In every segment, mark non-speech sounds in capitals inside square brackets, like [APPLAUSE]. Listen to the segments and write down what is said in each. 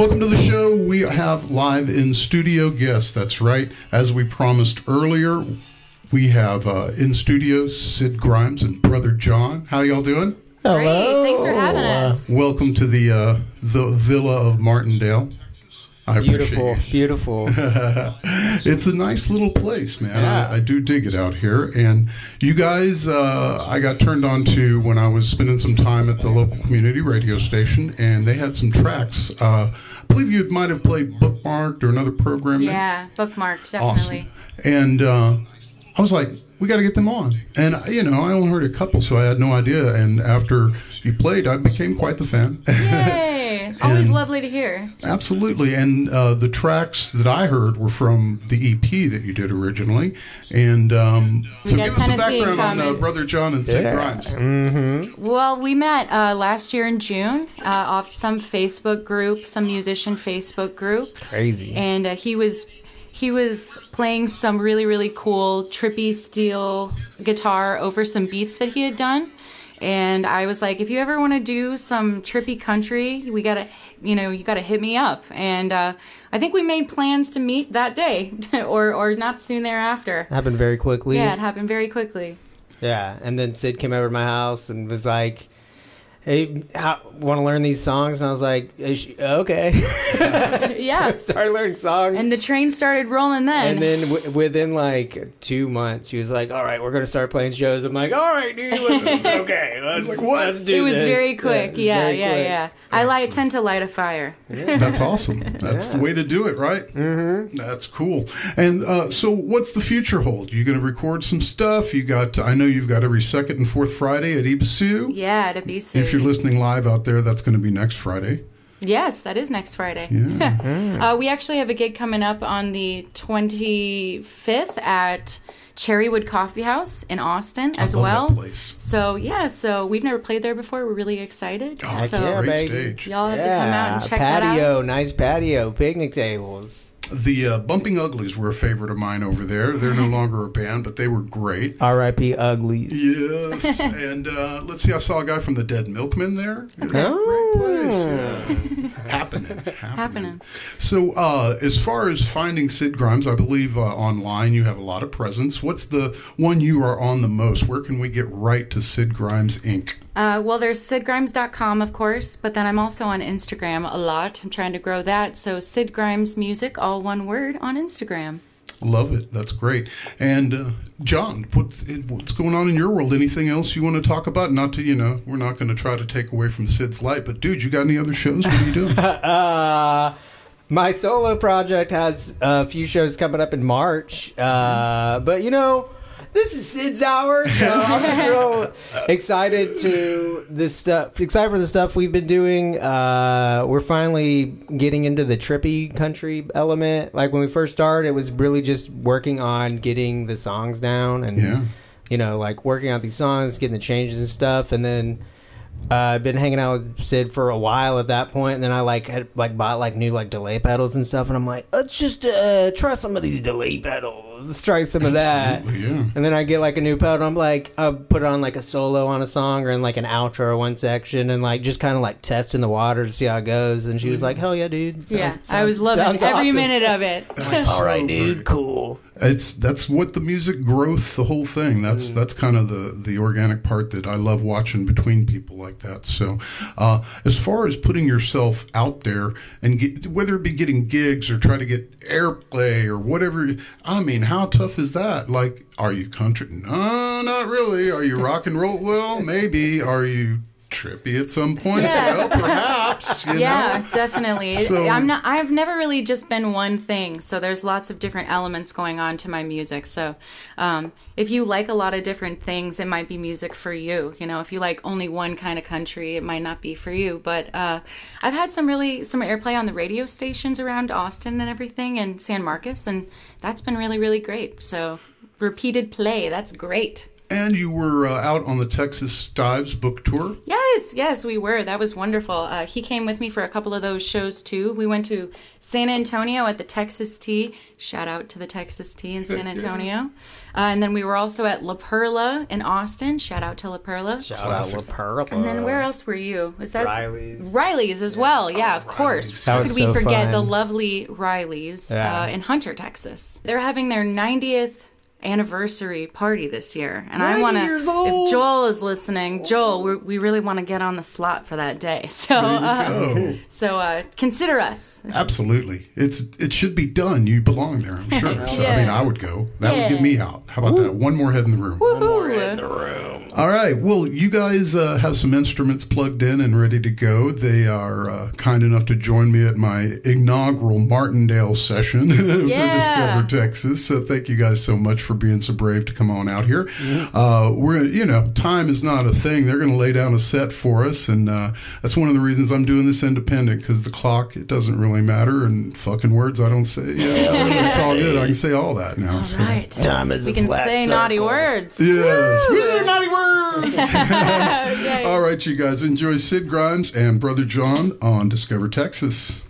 Welcome to the show. We have live in studio guests. That's right. As we promised earlier, we have uh, in studio Sid Grimes and brother John. How y'all doing? Great. Thanks for having us. Welcome to the uh, the Villa of Martindale. I Beautiful, appreciate beautiful. [LAUGHS] it's a nice little place, man. Yeah. I, I do dig it out here. And you guys, uh, I got turned on to when I was spending some time at the local community radio station, and they had some tracks. Uh, I believe you might have played Bookmarked or another program. Yeah, bookmarked, definitely. Awesome. And uh, I was like, we got to get them on. And, you know, I only heard a couple, so I had no idea. And after you played, I became quite the fan. Yay! It's [LAUGHS] always lovely to hear. Absolutely. And uh, the tracks that I heard were from the EP that you did originally. And um, so got give us a Tennessee background on uh, common. Brother John and Sid Yeah. Grimes. Well, we met uh, last year in June uh, off some Facebook group, some musician Facebook group, Crazy. and uh, he was he was playing some really really cool trippy steel guitar over some beats that he had done. And I was like, if you ever want to do some trippy country, we gotta, you know, you gotta hit me up. And uh, I think we made plans to meet that day, [LAUGHS] or or not soon thereafter. Happened very quickly. Yeah, it happened very quickly. Yeah, and then Sid came over to my house and was like, "Hey, want to learn these songs?" And I was like, "Is she- "Okay." [LAUGHS] Yeah. Started learning songs. And the train started rolling then. And then w- within like two months, she was like, "All right, we're gonna start playing shows." I'm like, "All right, dude, let's, [LAUGHS] okay, let's, like, what? let's do it was this." very quick. it was Yeah, very yeah, quick. yeah. I light, tend to light a fire. That's awesome. [LAUGHS] That's the way to do it, right? Mm-hmm. That's cool. And uh, so, what's the future hold? You're going to record some stuff? You got? I know you've got every second and fourth Friday at Ibisu. Yeah, at be If you're listening live out there, that's going to be next Friday. Yes, that is next Friday. Yeah. [LAUGHS] uh, we actually have a gig coming up on the 25th at Cherrywood Coffee House in Austin as I love well. that place. So yeah, so we've never played there before. We're really excited. Oh, so yeah, great stage. y'all have to come out and check that out. patio, nice patio, picnic tables. The uh, Bumping Uglies were a favorite of mine over there. They're no longer a band, but they were great. R.I.P. Uglies. Yes, [LAUGHS] and uh, let's see. I saw a guy from the Dead Milkmen there. It Oh. great place. Yeah. [LAUGHS] happening, happening. Happening. So, uh, as far as finding Sid Grimes, I believe uh, online you have a lot of presence. What's the one you are on the most? Where can we get right to Sid Grimes Inc? Uh, well, there's sidgrimes.com, of course, but then I'm also on Instagram a lot. I'm trying to grow that. So Sid Grimes Music, all one word, on Instagram. Love it. That's great. And uh, John, what's what's going on in your world? Anything else you want to talk about? Not to you know, we're not going to try to take away from Sid's light, but dude, you got any other shows? What are you doing? [LAUGHS] Uh, my solo project has a few shows coming up in March. Uh, but you know, this is Sid's hour, so I'm [LAUGHS] real excited to this stuff. Excited for the stuff we've been doing. Uh, we're finally getting into the trippy country element. Like when we first started, it was really just working on getting the songs down and Yeah. you know, like working out these songs, getting the changes and stuff, and then uh, I've been hanging out with Sid for a while at that point, and then I like had like bought like new like delay pedals and stuff, and I'm like, let's just uh, try some of these delay pedals. Let's try some of that. Yeah. And then I get like a new pedal. I'm like, I put on like a solo on a song or in like an outro or one section, and like just kind of like testing the water to see how it goes. And she was like, "Hell yeah, dude!" Sounds- yeah, I was loving sounds every awesome. minute of it. [LAUGHS] All right, So dude, great. cool. It's that's what the music growth, the whole thing. That's that's kind of the the organic part that I love watching between people like that. So, uh, as far as putting yourself out there and get, whether it be getting gigs or try to get airplay or whatever, I mean, how tough is that? Like, are you country? No, not really. Are you rock and roll? Well, maybe. Are you trippy at some points? Yeah. Well, perhaps. [LAUGHS] You yeah, know? definitely. So- I'm not. I've never really just been one thing. So there's lots of different elements going on to my music. So um, if you like a lot of different things, it might be music for you. You know, if you like only one kind of country, it might not be for you. But uh, I've had some really some airplay on the radio stations around Austin and everything, and San Marcos, and that's been really really great. So repeated play, that's great. And you were uh, out on the Texas Dives book tour. Yes, yes, we were. That was wonderful. Uh, he came with me for a couple of those shows too. We went to San Antonio at the Texas Tea. Shout out to the Texas Tea in San Antonio. Uh, and then we were also at La Perla in Austin. Shout out to La Perla. Shout out La Perla. And then where else were you? Was that Riley's. Riley's as well? Yeah, of course. How was could we forget fun. the lovely Riley's Yeah. uh, in Hunter, Texas? They're having their 90th anniversary party this year, and I want to. If Joel is listening, Joel, we, we really want to get on the slot for that day. [LAUGHS] So, uh, so uh, consider us. absolutely. It's it should be done. You belong there, I'm sure. [LAUGHS] So I mean, I would go. That would get me out. How about that? One more head in the room. Woohoo! All right. Well, you guys uh, have some instruments plugged in and ready to go. They are uh, kind enough to join me at my inaugural Martindale session [LAUGHS] for Discover Texas. So thank you guys so much for being so brave to come on out here. Uh, we're you know time is not a thing. They're going to lay down a set for us, and uh, that's one of the reasons I'm doing this independent because the clock it doesn't really matter, and fucking words I don't say. Yeah, [LAUGHS] it's all good. I can say all that now. so. Right. Time is We a can flat say naughty words. Yes, Woo, naughty words. [LAUGHS] [LAUGHS] Okay. All right, you guys enjoy Sid Grimes and Brother John on Discover Texas.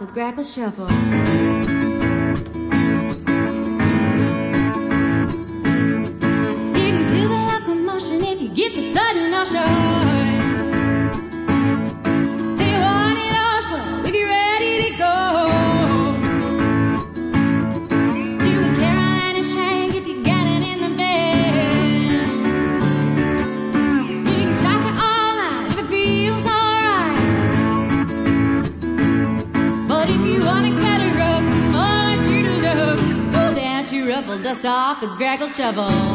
With Grackle Shuffle. Double.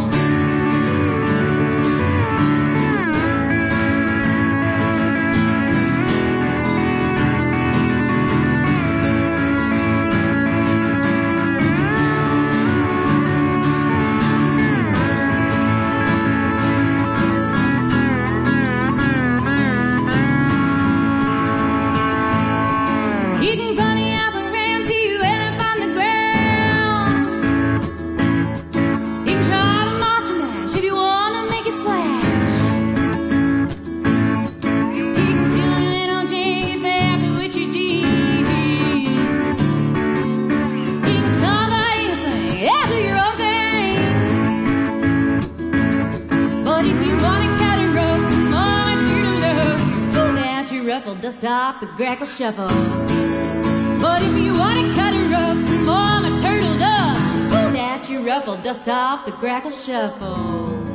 the grackle shuffle. But if you want to cut her up, form a turtle dove, so that you ruffle dust off the grackle shuffle.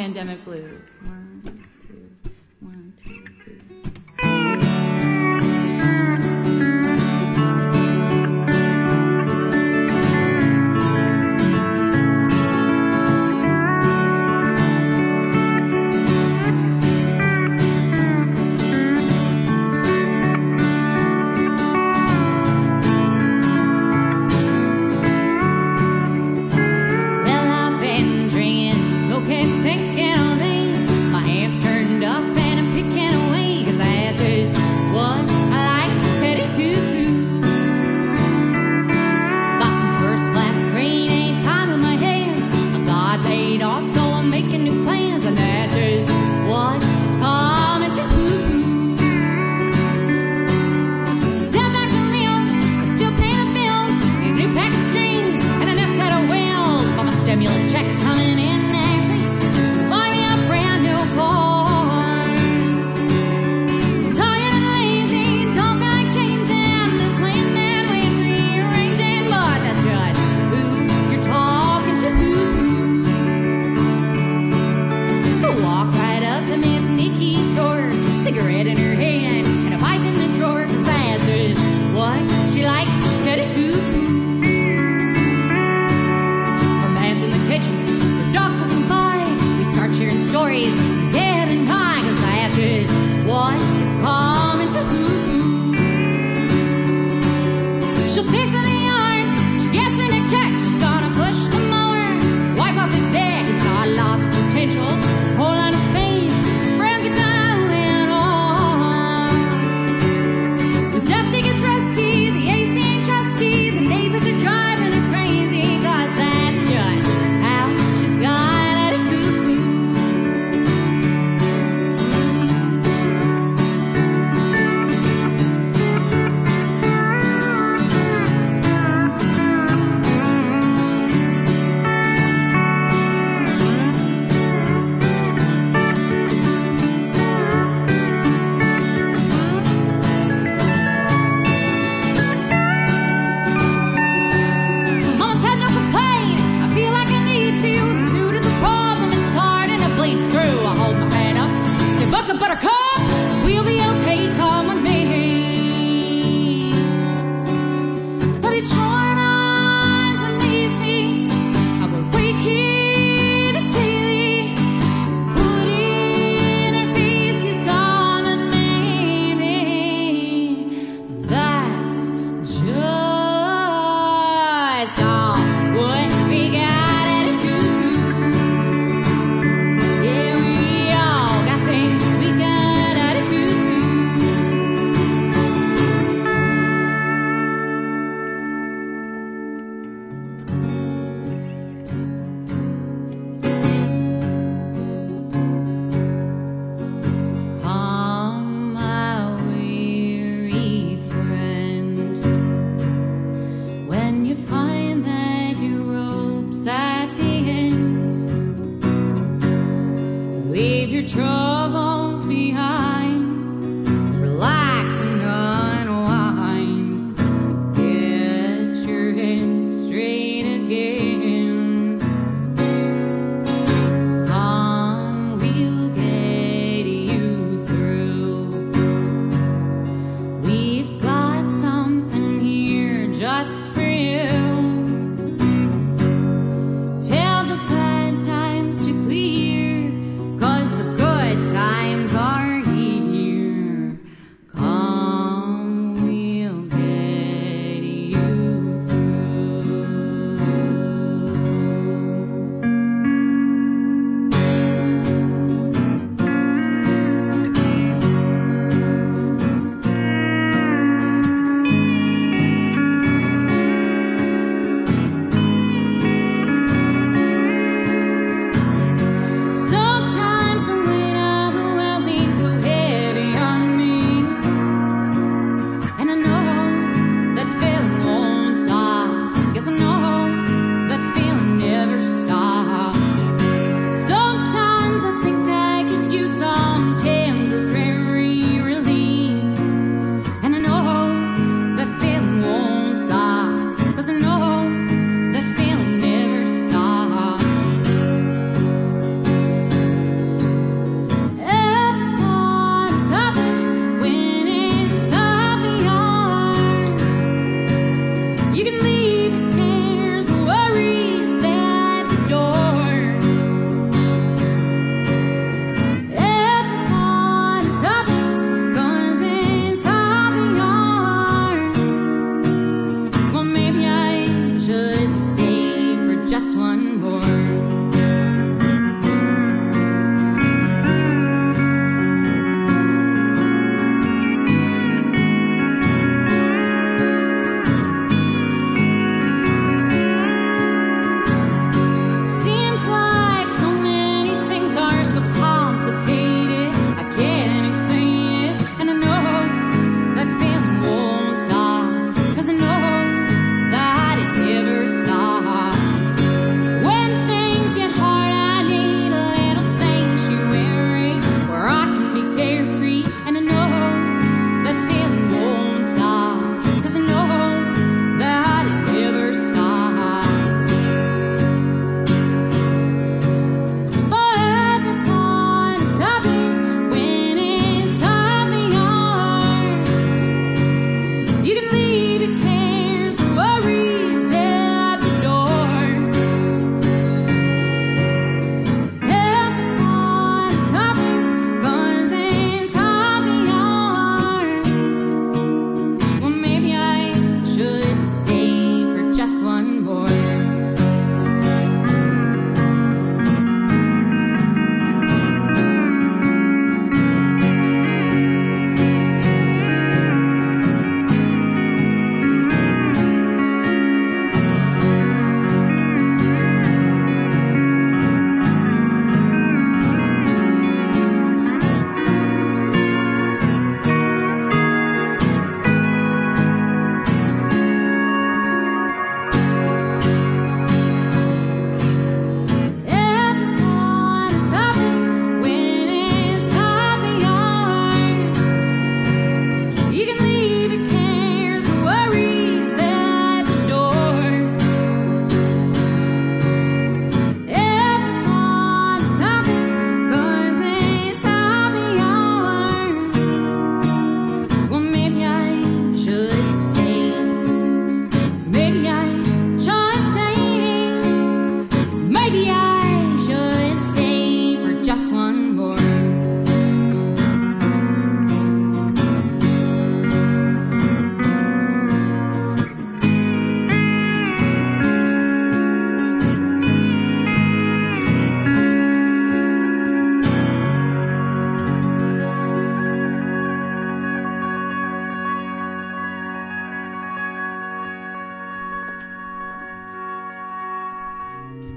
Pandemic Blues.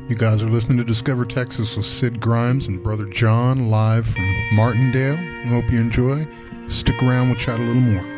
You guys are listening to Discover Texas with Sid Grimes and Brother John live from Martindale. I hope you enjoy. Stick around, we'll chat a little more.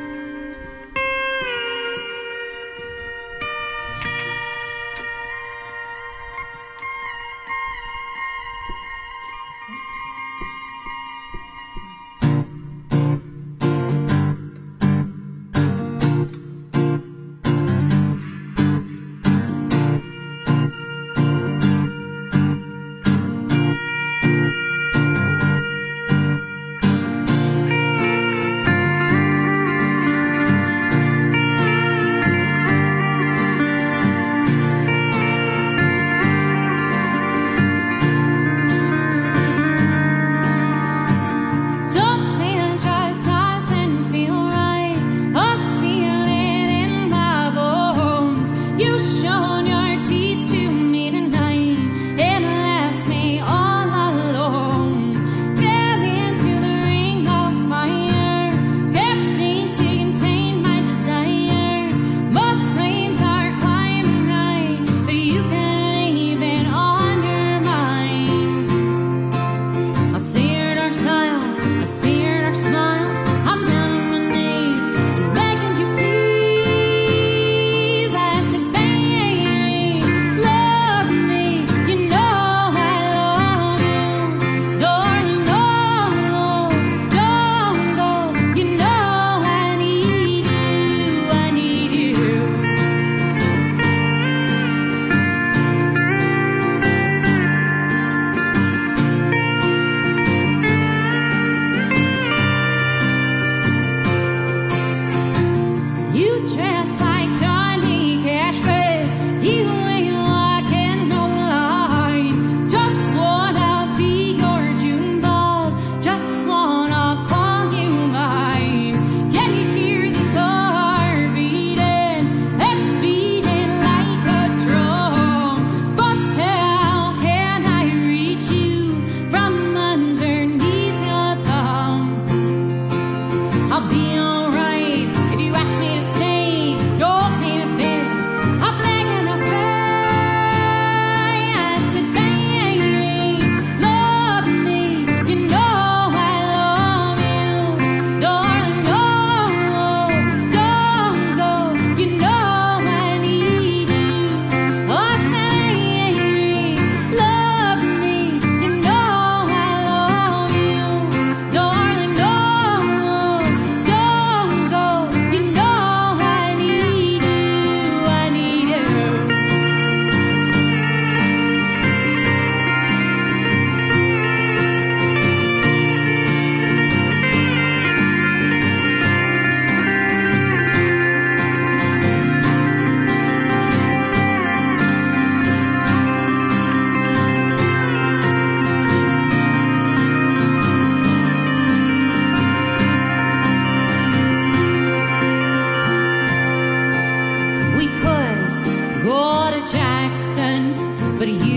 but you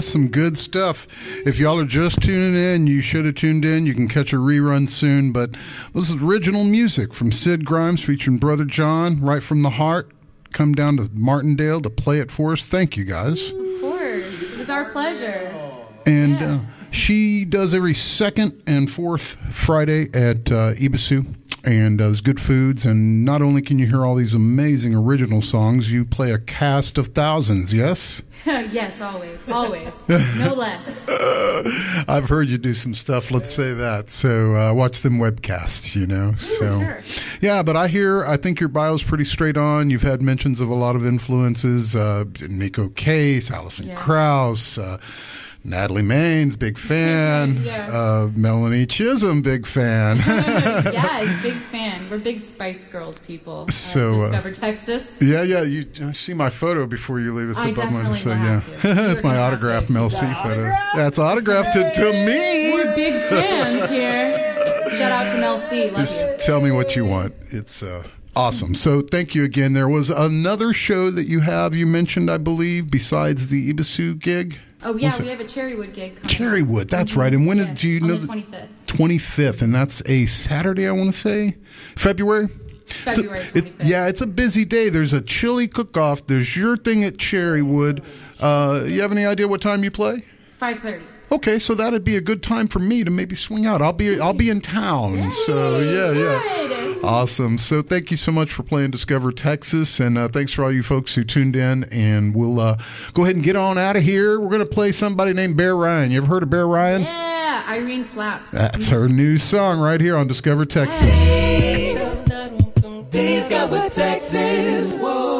That's some good stuff. If y'all are just tuning in, you should have tuned in. You can catch a rerun soon. But this is original music from Sid Grimes featuring Brother John, right from the heart. Come down to Martindale to play it for us. Thank you guys. Of course. It was our pleasure. And Yeah. uh, she does every second and fourth Friday at uh, Ibisu and does good foods. And not only can you hear all these amazing original songs, you play a cast of thousands, yes? [LAUGHS] yes, always. Always. [LAUGHS] No less. [LAUGHS] I've heard you do some stuff, let's say that. So uh, watch them webcasts, you know. So sure. yeah, but I hear I think your bio's pretty straight on. You've had mentions of a lot of influences, uh Neko Case, Alison Yeah. Krauss, uh Natalie Maines, big fan. [LAUGHS] Yeah. Uh, Melanie Chisholm, big fan. [LAUGHS] [LAUGHS] yes, big fan. We're big Spice Girls people. at So, uh, Discover Texas. yeah, yeah. You I see my photo before you leave. It's I above my definitely so yeah. have to. You were That's my gonna autographed. Mel C photo. That's autographed to, to me. We're big fans here. Shout out to Mel C. Love Just you. tell me what you want. It's uh, awesome. So thank you again. There was another show that you have. You mentioned, I believe, besides the Ibisu gig. Oh yeah, we have a Cherrywood gig coming. Cherrywood. That's right. And when is? Do you on know? the 25th. Twenty fifth, and that's a Saturday. I want to say February. It's a- February it- yeah, it's a busy day. There's a chili cook off. There's your thing at Cherrywood. Uh, you have any idea what time you play? 5:30. Okay, so that'd be a good time for me to maybe swing out. I'll be I'll be in town. So yeah, yeah. Good. Awesome. So thank you so much for playing Discover Texas, and uh, thanks for all you folks who tuned in. And we'll uh, go ahead and get on out of here. We're gonna play somebody named Bear Ryan. You ever heard of Bear Ryan? Yeah, Irene slaps. That's her new song right here on Discover Texas. Discover Texas. Whoa.